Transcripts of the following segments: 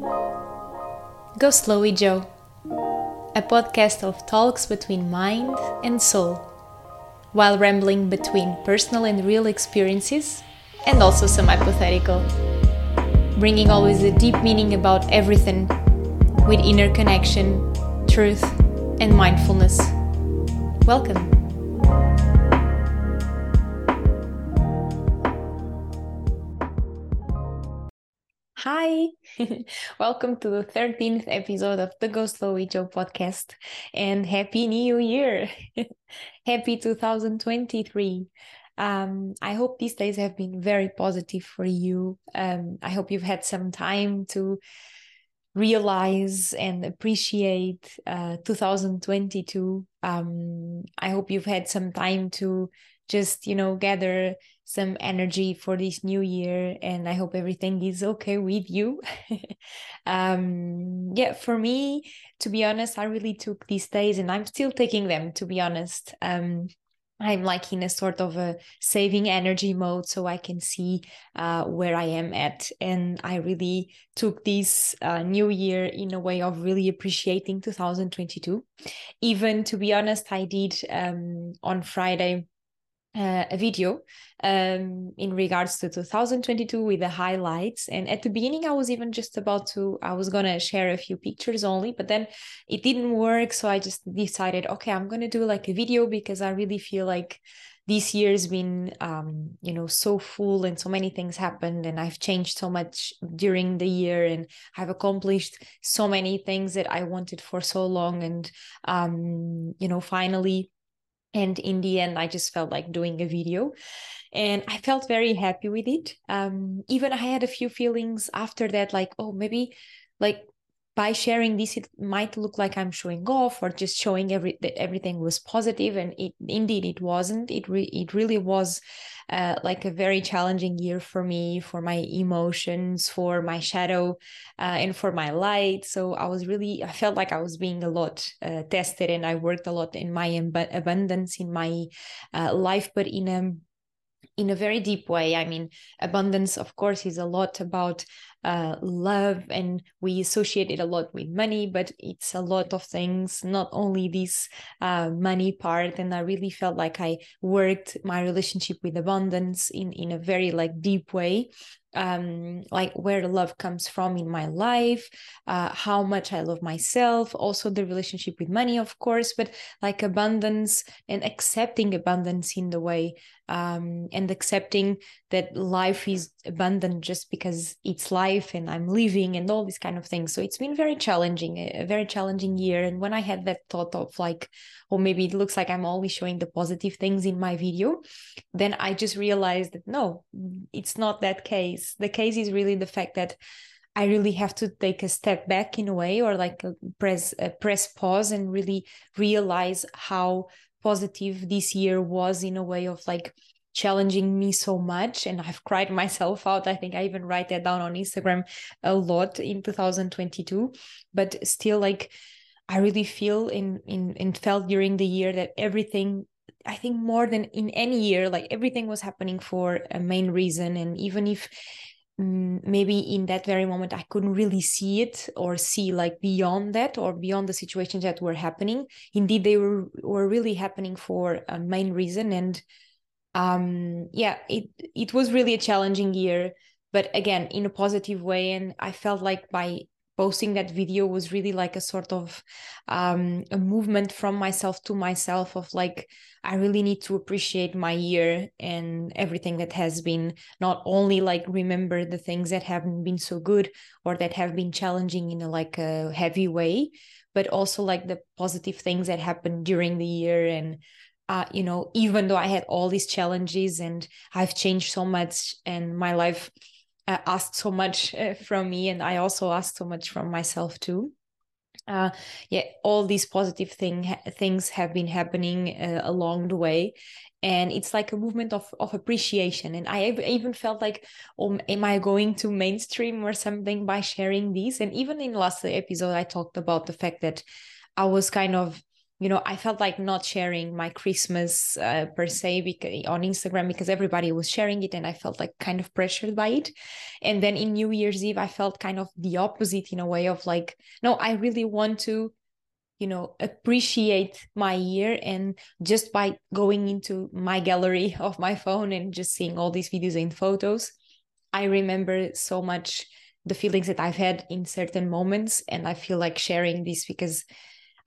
Go Slow with Joe, a podcast of talks between mind and soul, while rambling between personal and real experiences and also some hypothetical, bringing always a deep meaning about everything with inner connection, truth, and mindfulness. Welcome. Hi, welcome to the 13th episode of the Go Slow with Joe podcast and Happy New Year! Happy 2023. Um, I hope these days have been very positive for you. Um, I hope you've had some time to realize and appreciate uh, 2022. Um, I hope you've had some time to just, you know, gather some energy for this new year and i hope everything is okay with you um yeah for me to be honest i really took these days and i'm still taking them to be honest um I'm like in a sort of a saving energy mode so I can see uh, where I am at. And I really took this uh, new year in a way of really appreciating 2022. Even to be honest, I did um, on Friday uh, a video um, in regards to 2022 with the highlights. And at the beginning, I was even just about to, I was going to share a few pictures only, but then it didn't work. So I just decided, okay, I'm going to do like a video because I really feel like this year's been um, you know so full and so many things happened and i've changed so much during the year and i've accomplished so many things that i wanted for so long and um, you know finally and in the end i just felt like doing a video and i felt very happy with it. Um, even i had a few feelings after that like oh maybe like by sharing this it might look like i'm showing off or just showing every that everything was positive and it indeed it wasn't. It re- it really was uh, like a very challenging year for me for my emotions for my shadow uh, and for my light. So i was really i felt like i was being a lot uh, tested and i worked a lot in my ab- abundance in my uh, life but in a in a very deep way. I mean, abundance, of course, is a lot about uh, love, and we associate it a lot with money, but it's a lot of things, not only this uh, money part. And I really felt like I worked my relationship with abundance in, in a very like deep way um, like where love comes from in my life, uh, how much I love myself, also the relationship with money, of course, but like abundance and accepting abundance in the way um, and accepting that life is abundant just because it's life and I'm living and all these kind of things. So it's been very challenging, a very challenging year. And when I had that thought of like, or maybe it looks like I'm always showing the positive things in my video, then I just realized that no, it's not that case. The case is really the fact that I really have to take a step back in a way, or like press press pause and really realize how positive this year was in a way of like challenging me so much and i've cried myself out. I think i even write that down on instagram a lot in 2022 but still like I really feel in in and felt during the year that everything I think more than in any year like everything was happening for a main reason. And even if maybe in that very moment I couldn't really see it or see like beyond that or beyond the situations that were happening. Indeed they were were really happening for a main reason and um yeah it it was really a challenging year but again in a positive way and I felt like by posting that video was really like a sort of um, a movement from myself to myself of like i really need to appreciate my year and everything that has been. Not only like remember the things that haven't been so good or that have been challenging in a like a heavy way but also like the positive things that happened during the year. And uh, you know even though i had all these challenges and i've changed so much and my life uh, asked so much uh, from me and i also asked so much from myself too. Uh, yeah all these positive thing things have been happening uh, along the way. And it's like a movement of, of appreciation. And i even felt like oh, am i going to mainstream or something by sharing these? And even in last episode i talked about the fact that i was kind of you know i felt like not sharing my christmas uh, per se because, on instagram because everybody was sharing it and i felt like kind of pressured by it. And then in new year's eve i felt kind of the opposite in a way of like no i really want to you know appreciate my year and just by going into my gallery of my phone and just seeing all these videos and photos i remember so much the feelings that i've had in certain moments and i feel like sharing this because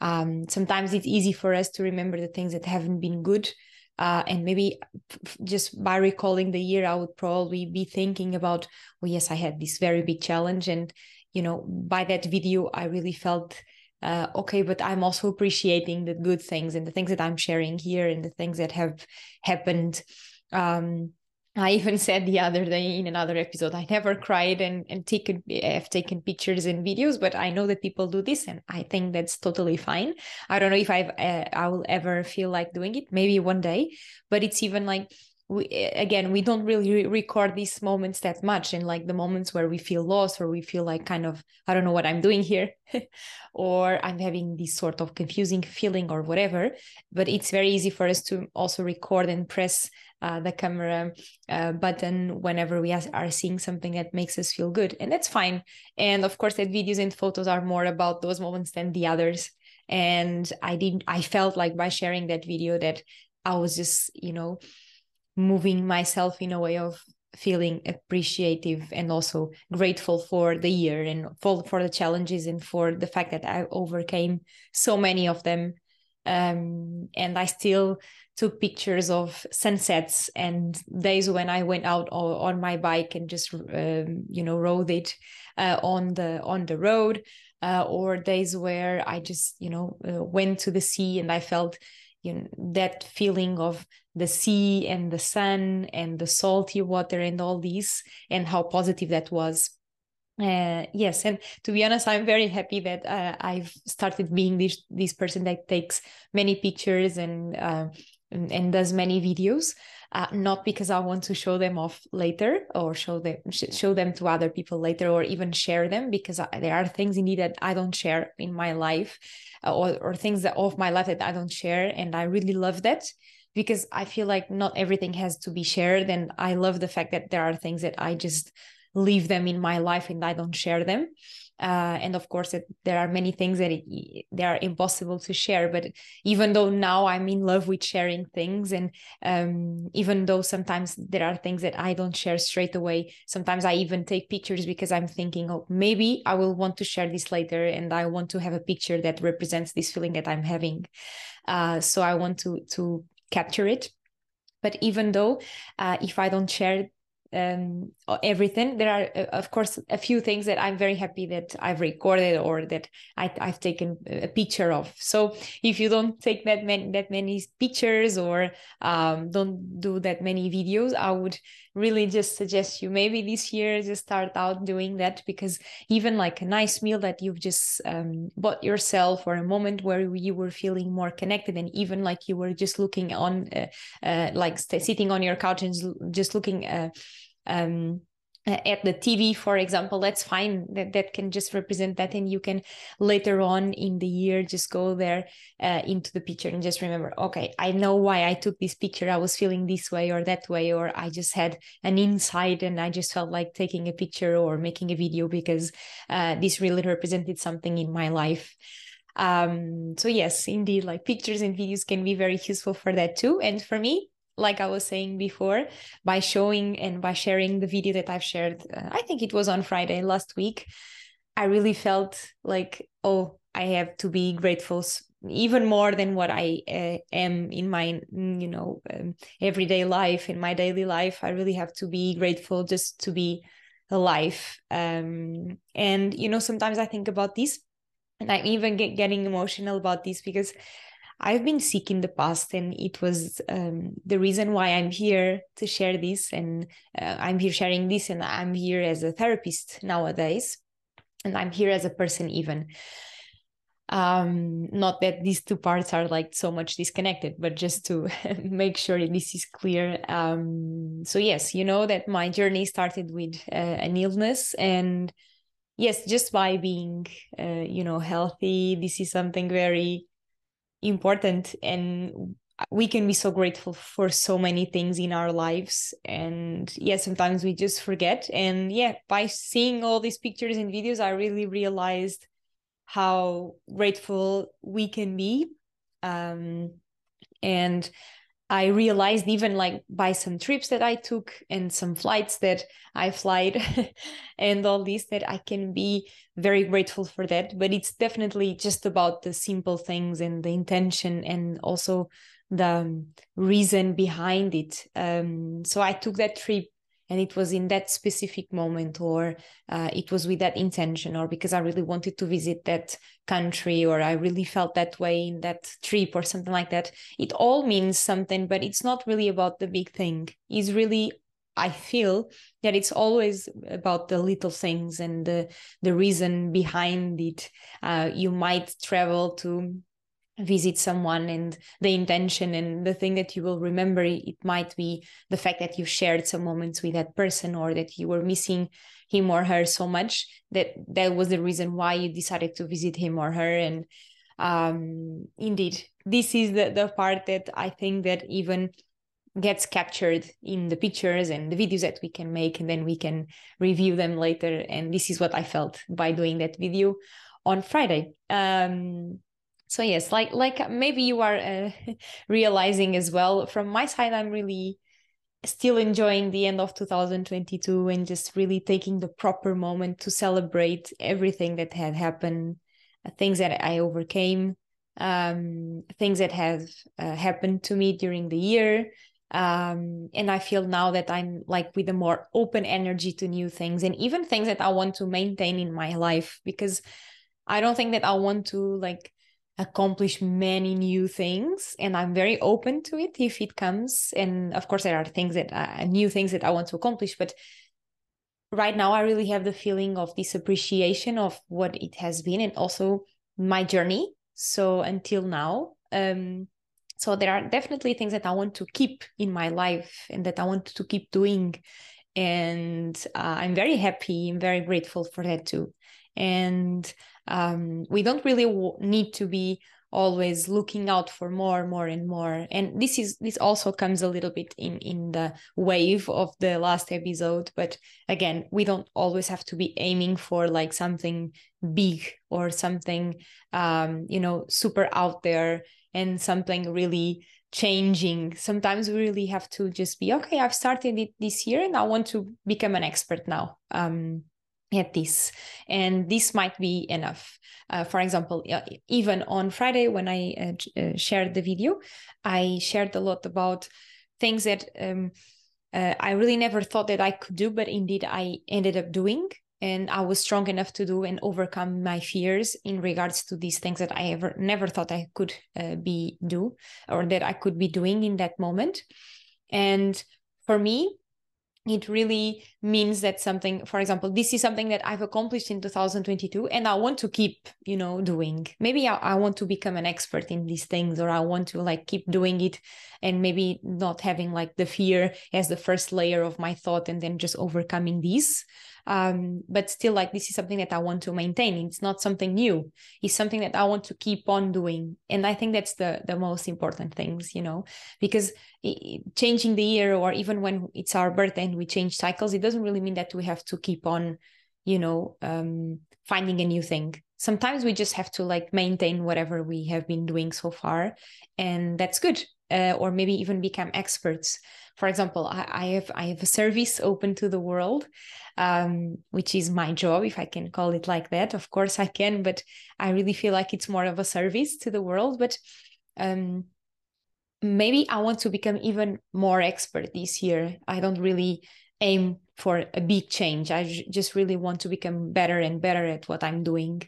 um, sometimes it's easy for us to remember the things that haven't been good uh, and maybe just by recalling the year i would probably be thinking about oh yes i had this very big challenge and you know by that video i really felt uh, okay, but I'm also appreciating the good things and the things that I'm sharing here and the things that have happened. Um, I even said the other day in another episode, I never cried and, and taken have taken pictures and videos, but I know that people do this, and I think that's totally fine. I don't know if I've uh, I will ever feel like doing it, maybe one day, but it's even like we again we don't really re- record these moments that much and like the moments where we feel lost or we feel like kind of i don't know what i'm doing here or i'm having this sort of confusing feeling or whatever. But it's very easy for us to also record and press uh, the camera uh, button whenever we are seeing something that makes us feel good and that's fine. And of course that videos and photos are more about those moments than the others. And i didn't i felt like by sharing that video that i was just you know moving myself in a way of feeling appreciative and also grateful for the year and for, for the challenges and for the fact that I overcame so many of them. Um, and I still took pictures of sunsets and days when I went out on my bike and just um, you know rode it uh, on the on the road, uh, or days where I just you know uh, went to the sea and I felt you know, that feeling of the sea and the sun and the salty water and all these and how positive that was. Uh, yes and to be honest i'm very happy that uh, i've started being this this person that takes many pictures and uh, and, and, does many videos uh, not because i want to show them off later or show them show them to other people later or even share them because I, there are things indeed that i don't share in my life uh, or, or things that of my life that i don't share and i really love that because I feel like not everything has to be shared. And I love the fact that there are things that I just leave them in my life and I don't share them. Uh, and of course, it, there are many things that it, they are impossible to share. But even though now I'm in love with sharing things, and um, even though sometimes there are things that I don't share straight away, sometimes I even take pictures because I'm thinking, oh, maybe I will want to share this later, and I want to have a picture that represents this feeling that I'm having. Uh, so I want to to capture it but even though uh, if i don't share um, everything. There are, uh, of course, a few things that I'm very happy that I've recorded or that I, have taken a picture of. So if you don't take that many that many pictures or um, don't do that many videos, I would really just suggest you maybe this year just start out doing that because even like a nice meal that you've just um, bought yourself or a moment where you were feeling more connected and even like you were just looking on uh, uh, like sitting on your couch and just looking uh, um, at the TV, for example, that's fine. That that can just represent that, and you can later on in the year just go there uh, into the picture and just remember, okay, I know why I took this picture. I was feeling this way or that way, or I just had an insight and I just felt like taking a picture or making a video because uh, this really represented something in my life. Um, so yes, indeed, like pictures and videos can be very useful for that too. And for me, like I was saying before, by showing and by sharing the video that I've shared, uh, I think it was on Friday last week, I really felt like, oh, I have to be grateful even more than what I uh, am in my, mm, you know, um, everyday life, in my daily life. I really have to be grateful just to be alive. Um, and, you know, sometimes I think about this and I'm even get, getting emotional about this because I've been sick in the past, and it was um, the reason why I'm here to share this. And uh, I'm here sharing this, and I'm here as a therapist nowadays, and I'm here as a person, even. Um, not that these two parts are like so much disconnected, but just to make sure this is clear. Um, so, yes, you know that my journey started with uh, an illness, and yes, just by being, uh, you know, healthy, this is something very important and we can be so grateful for so many things in our lives. And yeah sometimes we just forget. And yeah by seeing all these pictures and videos i really realized how grateful we can be. Um, and I realized even like by some trips that I took and some flights that I flied and all this that I can be very grateful for that. But it's definitely just about the simple things and the intention and also the um, reason behind it. Um, so I took that trip and it was in that specific moment or uh, it was with that intention or because i really wanted to visit that country or i really felt that way in that trip or something like that it all means something but it's not really about the big thing it's really I feel that it's always about the little things and the the reason behind it. Uh, you might travel to visit someone and the intention and the thing that you will remember it might be the fact that you shared some moments with that person or that you were missing him or her so much that that was the reason why you decided to visit him or her. And um indeed this is the the part that i think that even gets captured in the pictures and the videos that we can make and then we can review them later. And this is what i felt by doing that video on friday. Um so yes like like maybe you are uh, realizing as well from my side i'm really still enjoying the end of 2022 and just really taking the proper moment to celebrate everything that had happened uh, things that i overcame um, things that have uh, happened to me during the year. Um, and i feel now that i'm like with a more open energy to new things and even things that i want to maintain in my life because i don't think that i want to like accomplish many new things and i'm very open to it if it comes. And of course there are things that uh, new things that i want to accomplish but right now i really have the feeling of this appreciation of what it has been and also my journey. So until now um so there are definitely things that i want to keep in my life and that i want to keep doing. And uh, i'm very happy i'm very grateful for that too. And um, we don't really w- need to be always looking out for more more and more. And this is this also comes a little bit in in the wave of the last episode but again we don't always have to be aiming for like something big or something um you know super out there and something really changing. Sometimes we really have to just be okay i've started it this year and i want to become an expert now. Um at this and this might be enough. Uh, for example even on friday when i uh, uh, shared the video i shared a lot about things that um, uh, i really never thought that i could do but indeed i ended up doing and i was strong enough to do and overcome my fears in regards to these things that i ever never thought i could uh, be do or that i could be doing in that moment. And for me it really means that something for example this is something that i've accomplished in 2022 and i want to keep you know doing. Maybe I, I, want to become an expert in these things or i want to like keep doing it and maybe not having like the fear as the first layer of my thought and then just overcoming these um, but still like this is something that i want to maintain. It's not something new. It's something that i want to keep on doing. And i think that's the the most important things you know because it, changing the year or even when it's our birthday and we change cycles it doesn't really mean that we have to keep on you know um, finding a new thing. Sometimes we just have to like maintain whatever we have been doing so far and that's good uh, or maybe even become experts. For example I, I, have i have a service open to the world um, which is my job if i can call it like that. Of course i can but i really feel like it's more of a service to the world. But um, maybe i want to become even more expert this year. I don't really aim for a big change. I just really want to become better and better at what I'm doing.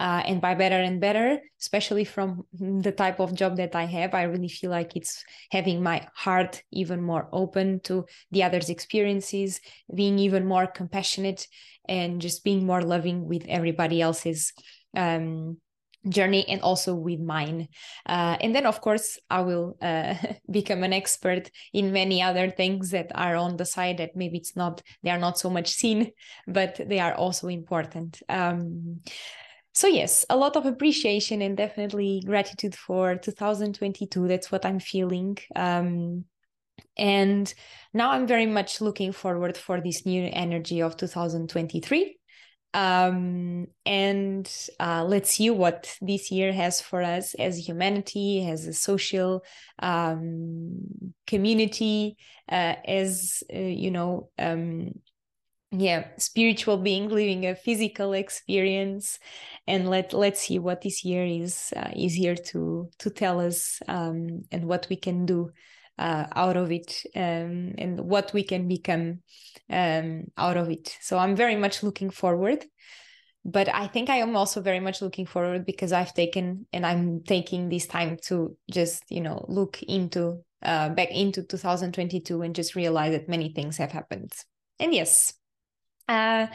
Uh, and by better and better, especially from the type of job that I have, I really feel like it's having my heart even more open to the others' experiences, being even more compassionate, and just being more loving with everybody else's um, journey and also with mine. Uh, and then of course i will uh, become an expert in many other things that are on the side that maybe it's not they are not so much seen but they are also important. Um, so yes a lot of appreciation and definitely gratitude for 2022 that's what i'm feeling. Um, and now i'm very much looking forward for this new energy of 2023 um, and uh, let's see what this year has for us as humanity, as a social um, community, uh, as uh, you know, um, yeah, spiritual being living a physical experience, and let let's see what this year is uh, is here to to tell us um, and what we can do uh, out of it um, and what we can become um, out of it. So I'm very much looking forward. But I think I am also very much looking forward because I've taken and I'm taking this time to just, you know, look into uh, back into 2022 and just realize that many things have happened. And yes, uh,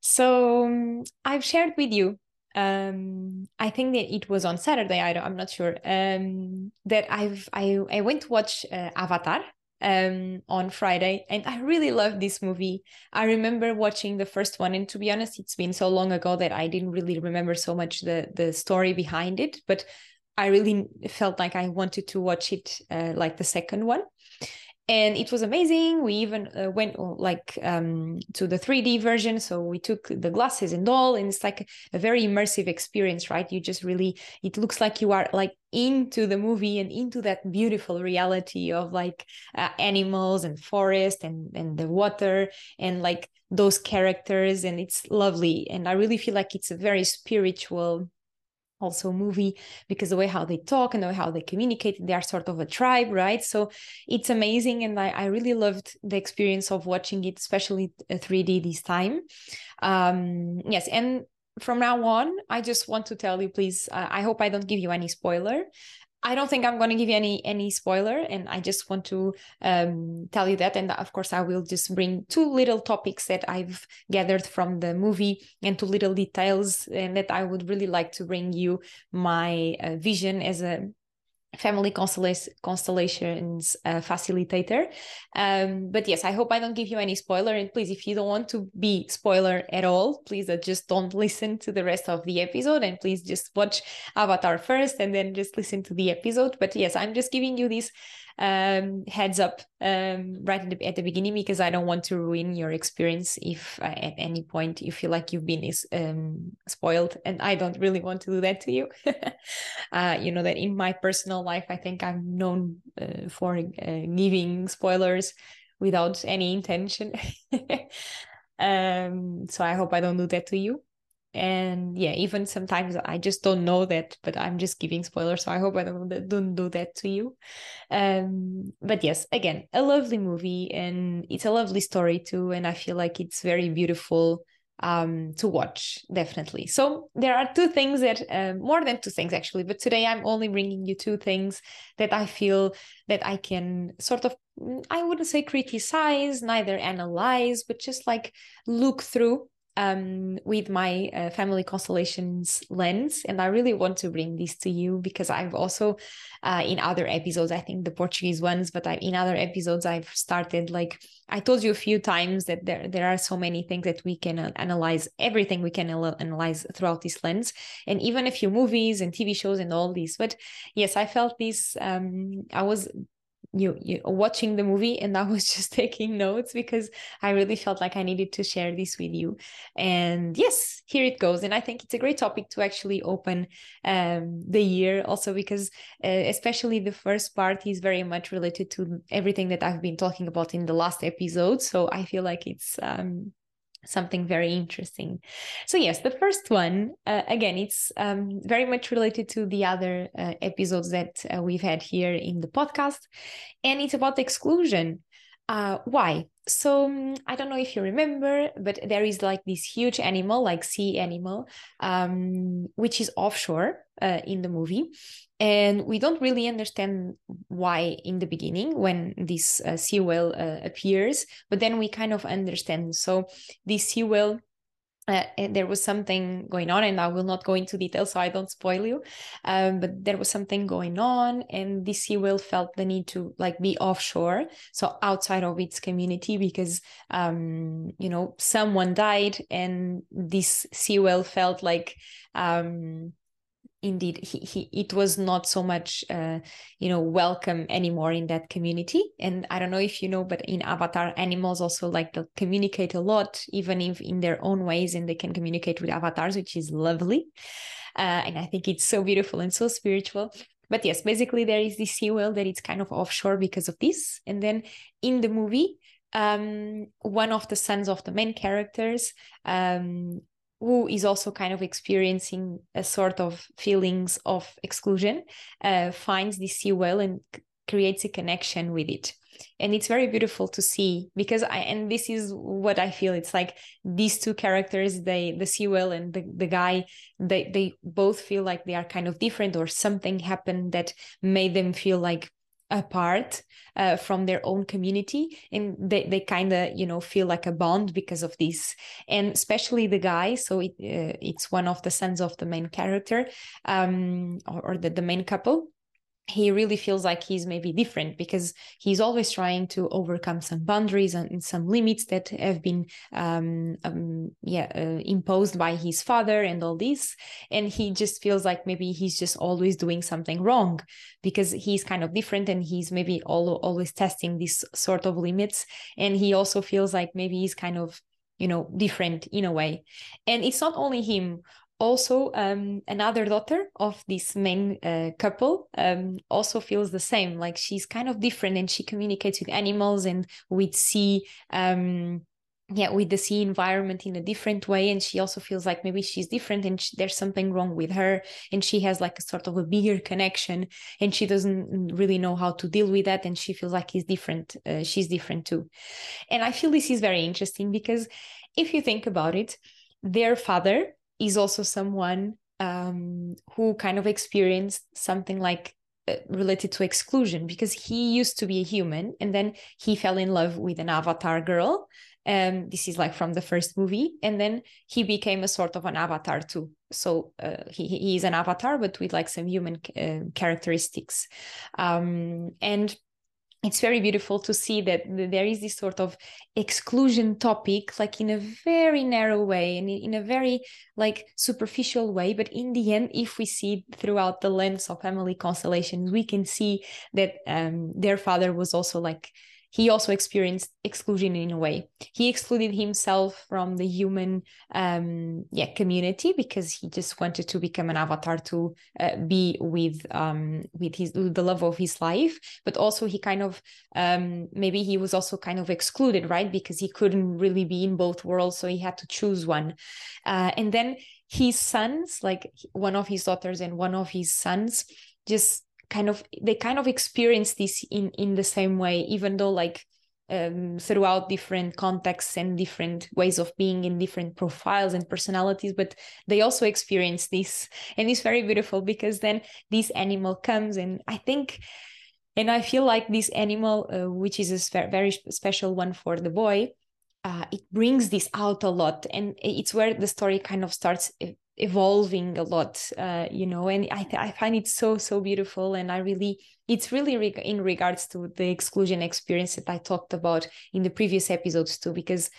so um, I've shared with you um i think that it was on saturday I i'm not sure. Um that i've i i went to watch uh, avatar um on friday and i really loved this movie. I remember watching the first one and to be honest it's been so long ago that i didn't really remember so much the the story behind it but i really felt like i wanted to watch it uh, like the second one and it was amazing. We even uh, went uh, like um, to the 3d version. So we took the glasses and all and it's like a very immersive experience right? You just really it looks like you are like into the movie and into that beautiful reality of like uh, animals and forest and and the water and like those characters. And it's lovely. And i really feel like it's a very spiritual also movie because the way how they talk and the way how they communicate they are sort of a tribe right? So it's amazing and i, I really loved the experience of watching it especially 3d this time. Um yes and from now on i just want to tell you please uh, i hope i don't give you any spoiler I don't think I'm going to give you any any spoiler, and I just want to um, tell you that. And of course, I will just bring two little topics that I've gathered from the movie and two little details, and that I would really like to bring you my uh, vision as a family constellations uh, facilitator. Um, but yes i hope i don't give you any spoiler. And please if you don't want to be spoiler at all please uh, just don't listen to the rest of the episode. And please just watch avatar first and then just listen to the episode. But yes i'm just giving you this um, heads up um, right at the, at the, beginning because I don't want to ruin your experience if uh, at any point you feel like you've been um, spoiled, and I don't really want to do that to you. uh, you know that in my personal life, I think I'm known uh, for uh, giving spoilers without any intention. um, so I hope I don't do that to you and yeah even sometimes i just don't know that but i'm just giving spoilers so i hope i don't, don't do that to you. Um but yes again a lovely movie and it's a lovely story too and i feel like it's very beautiful um to watch definitely. So there are two things that um, more than two things actually but today i'm only bringing you two things that i feel that i can sort of mm, i wouldn't say criticize neither analyze but just like look through um, with my uh, family constellations lens. And I really want to bring this to you because I've also, uh, in other episodes, I think the Portuguese ones, but I, in other episodes, I've started like I told you a few times that there, there are so many things that we can uh, analyze, everything we can analyze throughout this lens, and even a few movies and TV shows and all these. But yes, I felt this. Um, I was you, you watching the movie and I was just taking notes because I really felt like I needed to share this with you. And yes, here it goes. And I think it's a great topic to actually open um, the year also because uh, especially the first part is very much related to everything that I've been talking about in the last episode. So I feel like it's um, something very interesting. So, yes, the first one, uh, again, it's um, very much related to the other uh, episodes that uh, we've had here in the podcast, and it's about exclusion. Uh, why? So, um, I don't know if you remember, but there is like this huge animal, like sea animal, um, which is offshore uh, in the movie and we don't really understand why in the beginning when this uh, sea whale uh, appears but then we kind of understand. So this sea whale uh, there was something going on and i will not go into detail so i don't spoil you. Um, but there was something going on and this sea whale felt the need to like be offshore so outside of its community because um, you know someone died and this sea whale felt like um, indeed he, he it was not so much uh, you know welcome anymore in that community. And i don't know if you know but in avatar animals also like they communicate a lot even if in their own ways and they can communicate with avatars which is lovely. Uh, and i think it's so beautiful and so spiritual. But yes basically there is this sea whale that it's kind of offshore because of this. And then in the movie um, one of the sons of the main characters um, who is also kind of experiencing a sort of feelings of exclusion uh, finds this sea whale and creates a connection with it. And it's very beautiful to see because i and this is what i feel. It's like these two characters they the sea whale and the, the guy they they both feel like they are kind of different or something happened that made them feel like apart uh, from their own community and they, they kind of you know feel like a bond because of this. And especially the guy so it, uh, it's one of the sons of the main character um, or, or the, the main couple he really feels like he's maybe different because he's always trying to overcome some boundaries and some limits that have been um, um, yeah uh, imposed by his father and all this. And he just feels like maybe he's just always doing something wrong because he's kind of different and he's maybe all, always testing these sort of limits. And he also feels like maybe he's kind of you know different in a way. And it's not only him also um, another daughter of this main uh, couple um, also feels the same like she's kind of different and she communicates with animals and with sea um, yeah with the sea environment in a different way. And she also feels like maybe she's different and she, there's something wrong with her and she has like a sort of a bigger connection and she doesn't really know how to deal with that and she feels like he's different uh, she's different too. And i feel this is very interesting because if you think about it their father is also someone um, who kind of experienced something like uh, related to exclusion because he used to be a human and then he fell in love with an avatar girl. Um, this is like from the first movie. And then he became a sort of an avatar too. So uh, he, he is an avatar but with like some human uh, characteristics. Um, and it's very beautiful to see that there is this sort of exclusion topic like in a very narrow way and in a very like superficial way. But in the end if we see throughout the lens of family constellations we can see that um, their father was also like he also experienced exclusion in a way. He excluded himself from the human um, yeah community because he just wanted to become an avatar to uh, be with um, with his with the love of his life. But also he kind of um, maybe he was also kind of excluded, right? Because he couldn't really be in both worlds, so he had to choose one. Uh, and then his sons, like one of his daughters and one of his sons, just kind of they kind of experience this in in the same way even though like um, throughout different contexts and different ways of being in different profiles and personalities but they also experience this. And it's very beautiful because then this animal comes and i think and i feel like this animal uh, which is a very special one for the boy uh, it brings this out a lot. And it's where the story kind of starts evolving a lot uh, you know and I, I find it so so beautiful and i really it's really re- in regards to the exclusion experience that i talked about in the previous episodes too because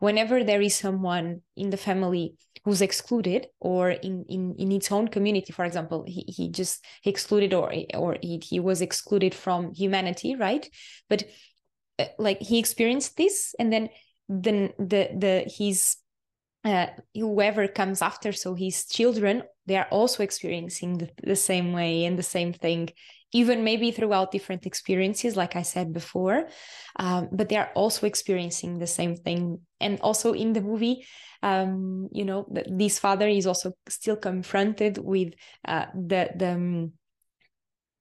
whenever there is someone in the family who's excluded or in in, in its own community for example he, he just excluded or or he, he was excluded from humanity right? But uh, like he experienced this and then then the the his uh, whoever comes after, so his children, they are also experiencing the, the same way and the same thing, even maybe throughout different experiences, like I said before. Um, but they are also experiencing the same thing. And also in the movie, um, you know, this father is also still confronted with uh, the the um,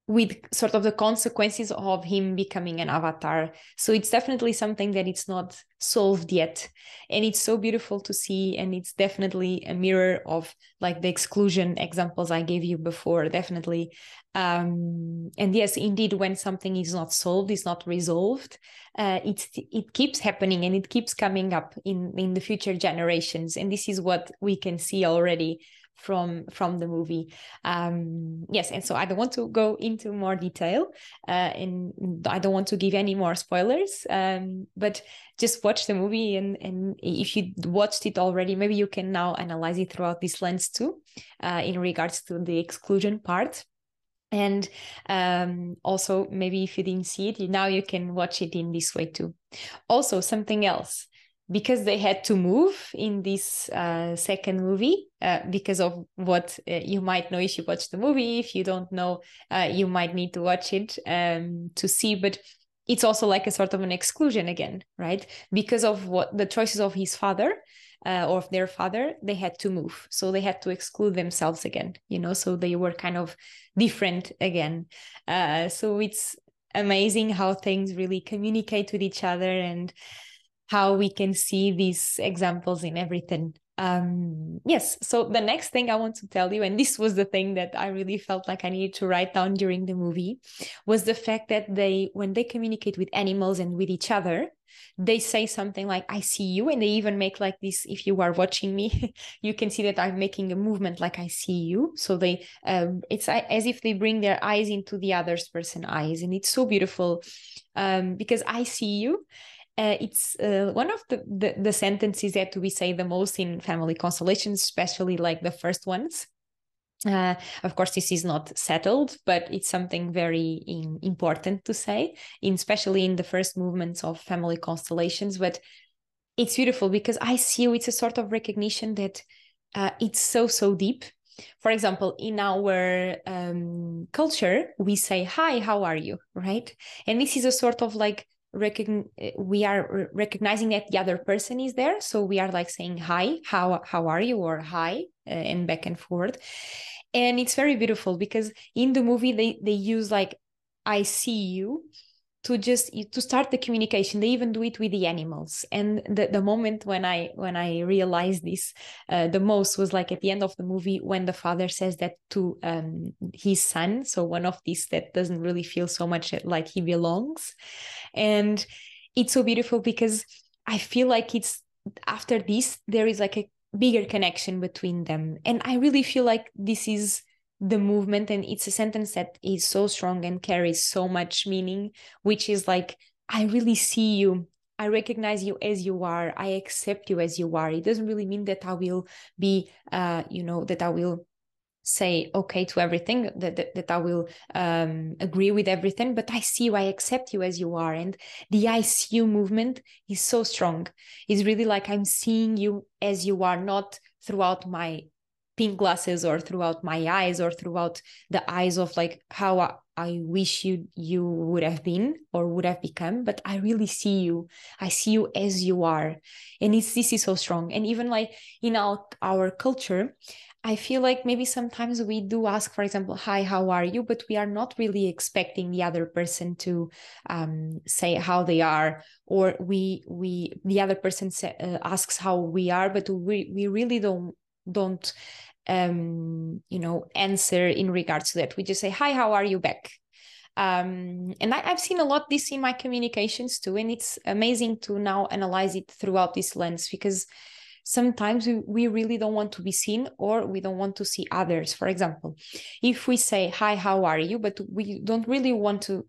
with sort of the consequences of him becoming an avatar. So it's definitely something that it's not solved yet. And it's so beautiful to see. And it's definitely a mirror of like the exclusion examples I gave you before, definitely. Um, and yes, indeed, when something is not solved, is not resolved, uh, it it keeps happening and it keeps coming up in in the future generations. And this is what we can see already from from the movie. Um yes and so i don't want to go into more detail uh and i don't want to give any more spoilers um but just watch the movie and and if you watched it already maybe you can now analyze it throughout this lens too uh in regards to the exclusion part. And um, also maybe if you didn't see it now you can watch it in this way too. Also something else because they had to move in this uh, second movie uh, because of what uh, you might know if you watch the movie. If you don't know uh, you might need to watch it um, to see. But it's also like a sort of an exclusion again right? Because of what the choices of his father uh, or of their father they had to move. So they had to exclude themselves again you know? So they were kind of different again. Uh, so it's amazing how things really communicate with each other and how we can see these examples in everything. Um yes so the next thing i want to tell you and this was the thing that i really felt like i needed to write down during the movie was the fact that they when they communicate with animals and with each other they say something like i see you and they even make like this if you are watching me you can see that i'm making a movement like i see you. So they um it's as if they bring their eyes into the other person's eyes and it's so beautiful um because i see you uh, it's uh, one of the, the, the sentences that we say the most in family constellations, especially like the first ones. Uh, of course, this is not settled, but it's something very in, important to say, in, especially in the first movements of family constellations. But it's beautiful because I see. It's a sort of recognition that uh, it's so so deep. For example, in our um, culture, we say "Hi, how are you?" Right, and this is a sort of like recogn- we are recognizing that the other person is there. So we are like saying hi how how are you? or hi uh, and back and forth. And it's very beautiful because in the movie they they use like i see you to just to start the communication. They even do it with the animals. And the, the moment when i when i realized this uh, the most was like at the end of the movie when the father says that to um, his son. So one of these that doesn't really feel so much like he belongs. And it's so beautiful because i feel like it's after this there is like a bigger connection between them. And i really feel like this is the movement and it's a sentence that is so strong and carries so much meaning which is like i really see you. I recognize you as you are. I accept you as you are. It doesn't really mean that i will be uh you know that i will say okay to everything that that, that i will um, agree with everything but i see you i accept you as you are. And the i see you movement is so strong. It's really like i'm seeing you as you are not throughout my pink glasses or throughout my eyes or throughout the eyes of like how I, I wish you you would have been or would have become but I really see you. I see you as you are. And it's this is so strong. And even like in our our culture I feel like maybe sometimes we do ask, for example, hi, how are you? But we are not really expecting the other person to um, say how they are, or we we the other person say, uh, asks how we are, but we we really don't don't um you know answer in regards to that. We just say hi how are you? back. Um and I, have seen a lot this in my communications too and it's amazing to now analyze it throughout this lens because sometimes we, we really don't want to be seen or we don't want to see others. For example if we say hi how are you? but we don't really want to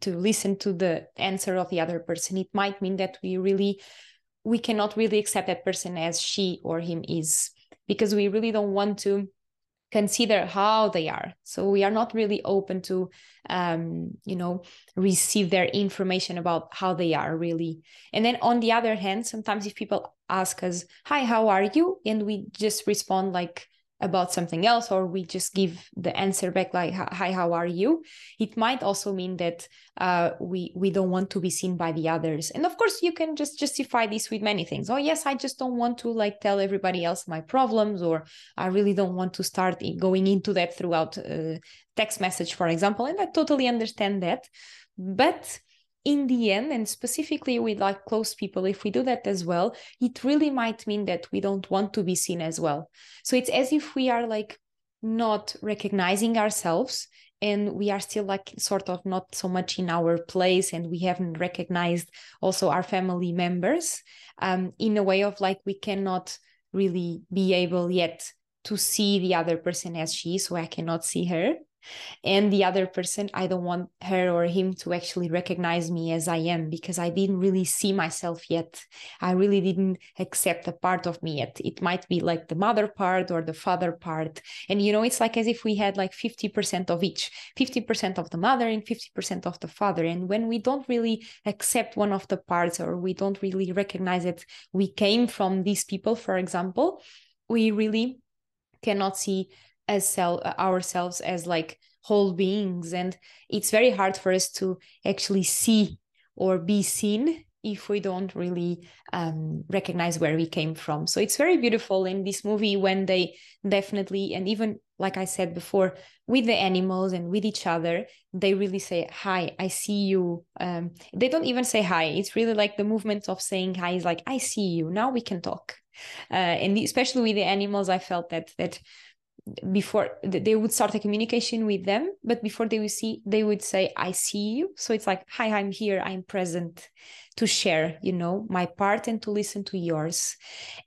to listen to the answer of the other person it might mean that we really we cannot really accept that person as she or him is because we really don't want to consider how they are. So we are not really open to um, you know receive their information about how they are really. And then on the other hand sometimes if people ask us hi how are you? and we just respond like about something else or we just give the answer back like hi how are you? It might also mean that uh, we we don't want to be seen by the others. And of course you can just justify this with many things. Oh yes i just don't want to like tell everybody else my problems or i really don't want to start going into that throughout uh, text message for example. And i totally understand that. But in the end and specifically with like close people if we do that as well it really might mean that we don't want to be seen as well. So it's as if we are like not recognizing ourselves and we are still like sort of not so much in our place and we haven't recognized also our family members um, in a way of like we cannot really be able yet to see the other person as she is so i cannot see her and the other person i don't want her or him to actually recognize me as i am because i didn't really see myself yet. I really didn't accept a part of me yet. It might be like the mother part or the father part. And you know it's like as if we had like 50% of each 50% of the mother and 50% of the father. And when we don't really accept one of the parts or we don't really recognize it we came from these people for example we really cannot see as self ourselves as like whole beings and it's very hard for us to actually see or be seen if we don't really um, recognize where we came from. So it's very beautiful in this movie when they definitely and even like i said before with the animals and with each other they really say hi i see you. Um, they don't even say hi. It's really like the movement of saying hi is like i see you. Now we can talk. Uh, and especially with the animals i felt that that before they would start a communication with them but before they would see they would say i see you. So it's like hi i'm here. I'm present to share you know my part and to listen to yours.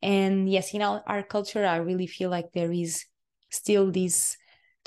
And yes in our, our culture i really feel like there is still this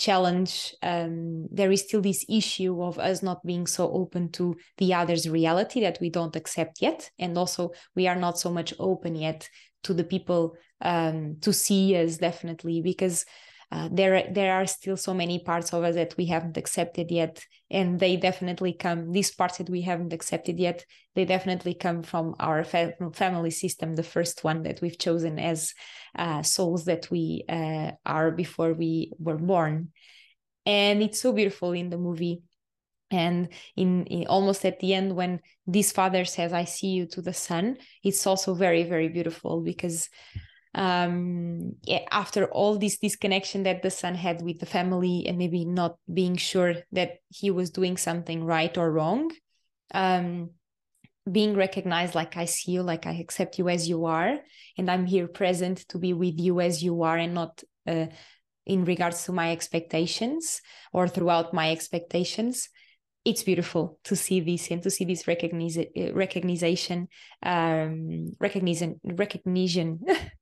challenge um, there is still this issue of us not being so open to the other's reality that we don't accept yet. And also we are not so much open yet to the people um, to see us definitely because uh, there there are still so many parts of us that we haven't accepted yet and they definitely come these parts that we haven't accepted yet they definitely come from our fa- family system the first one that we've chosen as uh, souls that we uh, are before we were born. And it's so beautiful in the movie. And in, in, almost at the end when this father says i see you to the son it's also very very beautiful because um yeah, after all this disconnection that the son had with the family and maybe not being sure that he was doing something right or wrong um being recognized like i see you like i accept you as you are and i'm here present to be with you as you are and not uh, in regards to my expectations or throughout my expectations. It's beautiful to see this and to see this recognition recognition um recognition recognition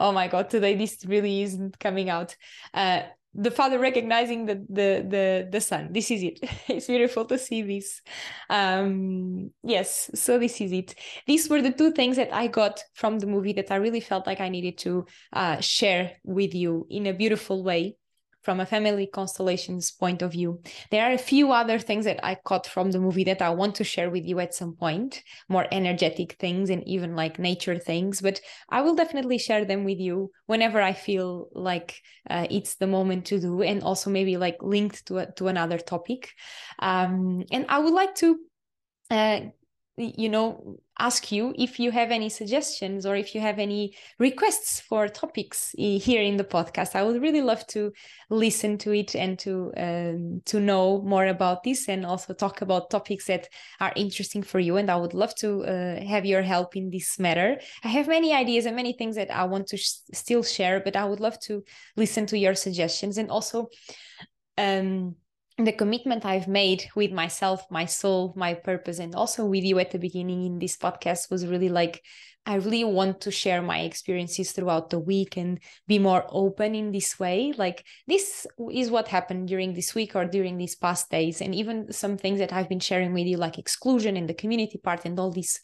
oh my god today this really isn't coming out. Uh the father recognizing the the the the son. This is it. It's beautiful to see this. Um yes so this is it. These were the two things that i got from the movie that i really felt like i needed to uh, share with you in a beautiful way from a family constellations point of view. There are a few other things that I caught from the movie that I want to share with you at some point, more energetic things and even like nature things, but I will definitely share them with you whenever I feel like uh, it's the moment to do and also maybe like linked to, a, to another topic. Um, and I would like to uh, you know ask you if you have any suggestions or if you have any requests for topics here in the podcast. I would really love to listen to it and to um, to know more about this and also talk about topics that are interesting for you. And i would love to uh, have your help in this matter. I have many ideas and many things that i want to sh- still share but i would love to listen to your suggestions and also um the commitment I've made with myself, my soul, my purpose, and also with you at the beginning in this podcast was really like, I really want to share my experiences throughout the week and be more open in this way. Like, this is what happened during this week or during these past days. And even some things that I've been sharing with you, like exclusion and the community part and all these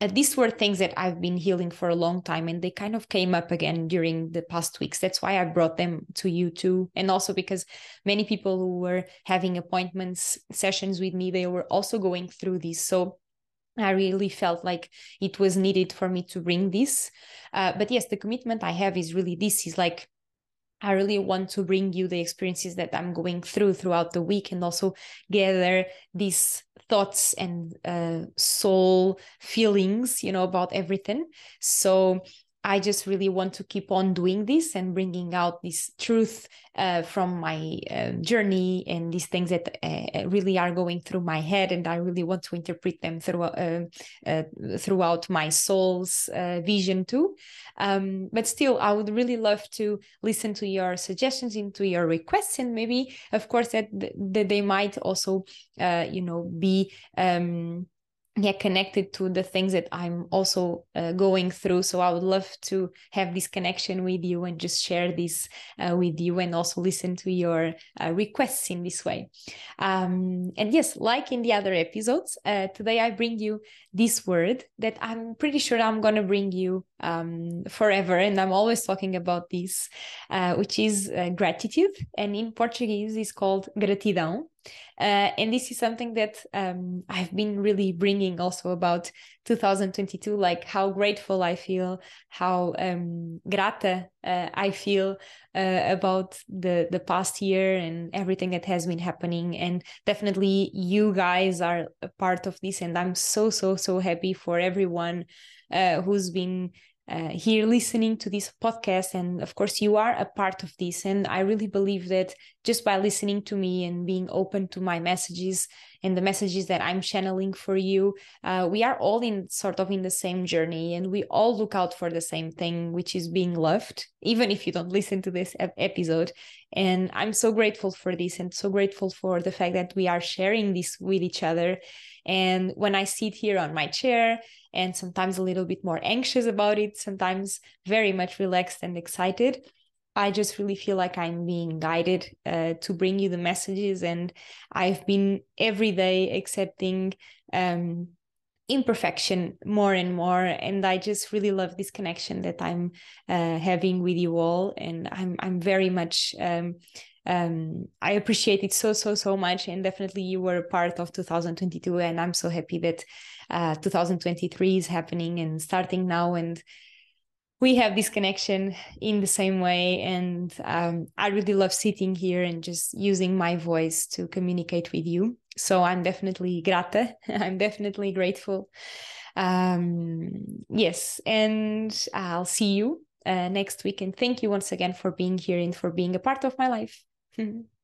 these were things that I've been healing for a long time, and they kind of came up again during the past weeks. That's why I brought them to you too, and also because many people who were having appointments sessions with me, they were also going through this. So I really felt like it was needed for me to bring this. Uh, but yes, the commitment I have is really this: is like I really want to bring you the experiences that I'm going through throughout the week and also gather these thoughts and uh, soul feelings, you know, about everything. So I just really want to keep on doing this and bringing out this truth uh, from my uh, journey and these things that uh, really are going through my head, and I really want to interpret them through, uh, uh, throughout my soul's uh, vision too. Um, but still, I would really love to listen to your suggestions, into your requests, and maybe, of course, that, that they might also, you know, be. Um, get connected to the things that I'm also uh, going through. So I would love to have this connection with you and just share this uh, with you and also listen to your uh, requests in this way. Um, and yes, like in the other episodes, uh, today I bring you this word that I'm pretty sure I'm going to bring you um, forever. And I'm always talking about this, uh, which is uh, gratitude. And in Portuguese, is called gratidão. Uh, and this is something that um, I've been really bringing also about 2022, like how grateful I feel, how um, grata uh, I feel uh, about the the past year and everything that has been happening. And definitely, you guys are a part of this, and I'm so so so happy for everyone uh, who's been uh, here listening to this podcast. And of course, you are a part of this. And I really believe that just by listening to me and being open to my messages and the messages that I'm channeling for you, uh, we are all in sort of in the same journey and we all look out for the same thing, which is being loved, even if you don't listen to this episode. And I'm so grateful for this and so grateful for the fact that we are sharing this with each other. And when I sit here on my chair and sometimes a little bit more anxious about it, sometimes very much relaxed and excited. I just really feel like I'm being guided uh, to bring you the messages, and I've been every day accepting um, imperfection more and more, and I just really love this connection that I'm uh, having with you all, and I'm I'm very much. Um, um, I appreciate it so so so much, and definitely you were a part of 2022, and I'm so happy that uh, 2023 is happening and starting now and we have this connection in the same way and um, i really love sitting here and just using my voice to communicate with you. So i'm definitely grata. I'm definitely grateful. Um, yes and i'll see you uh, next week. And thank you once again for being here and for being a part of my life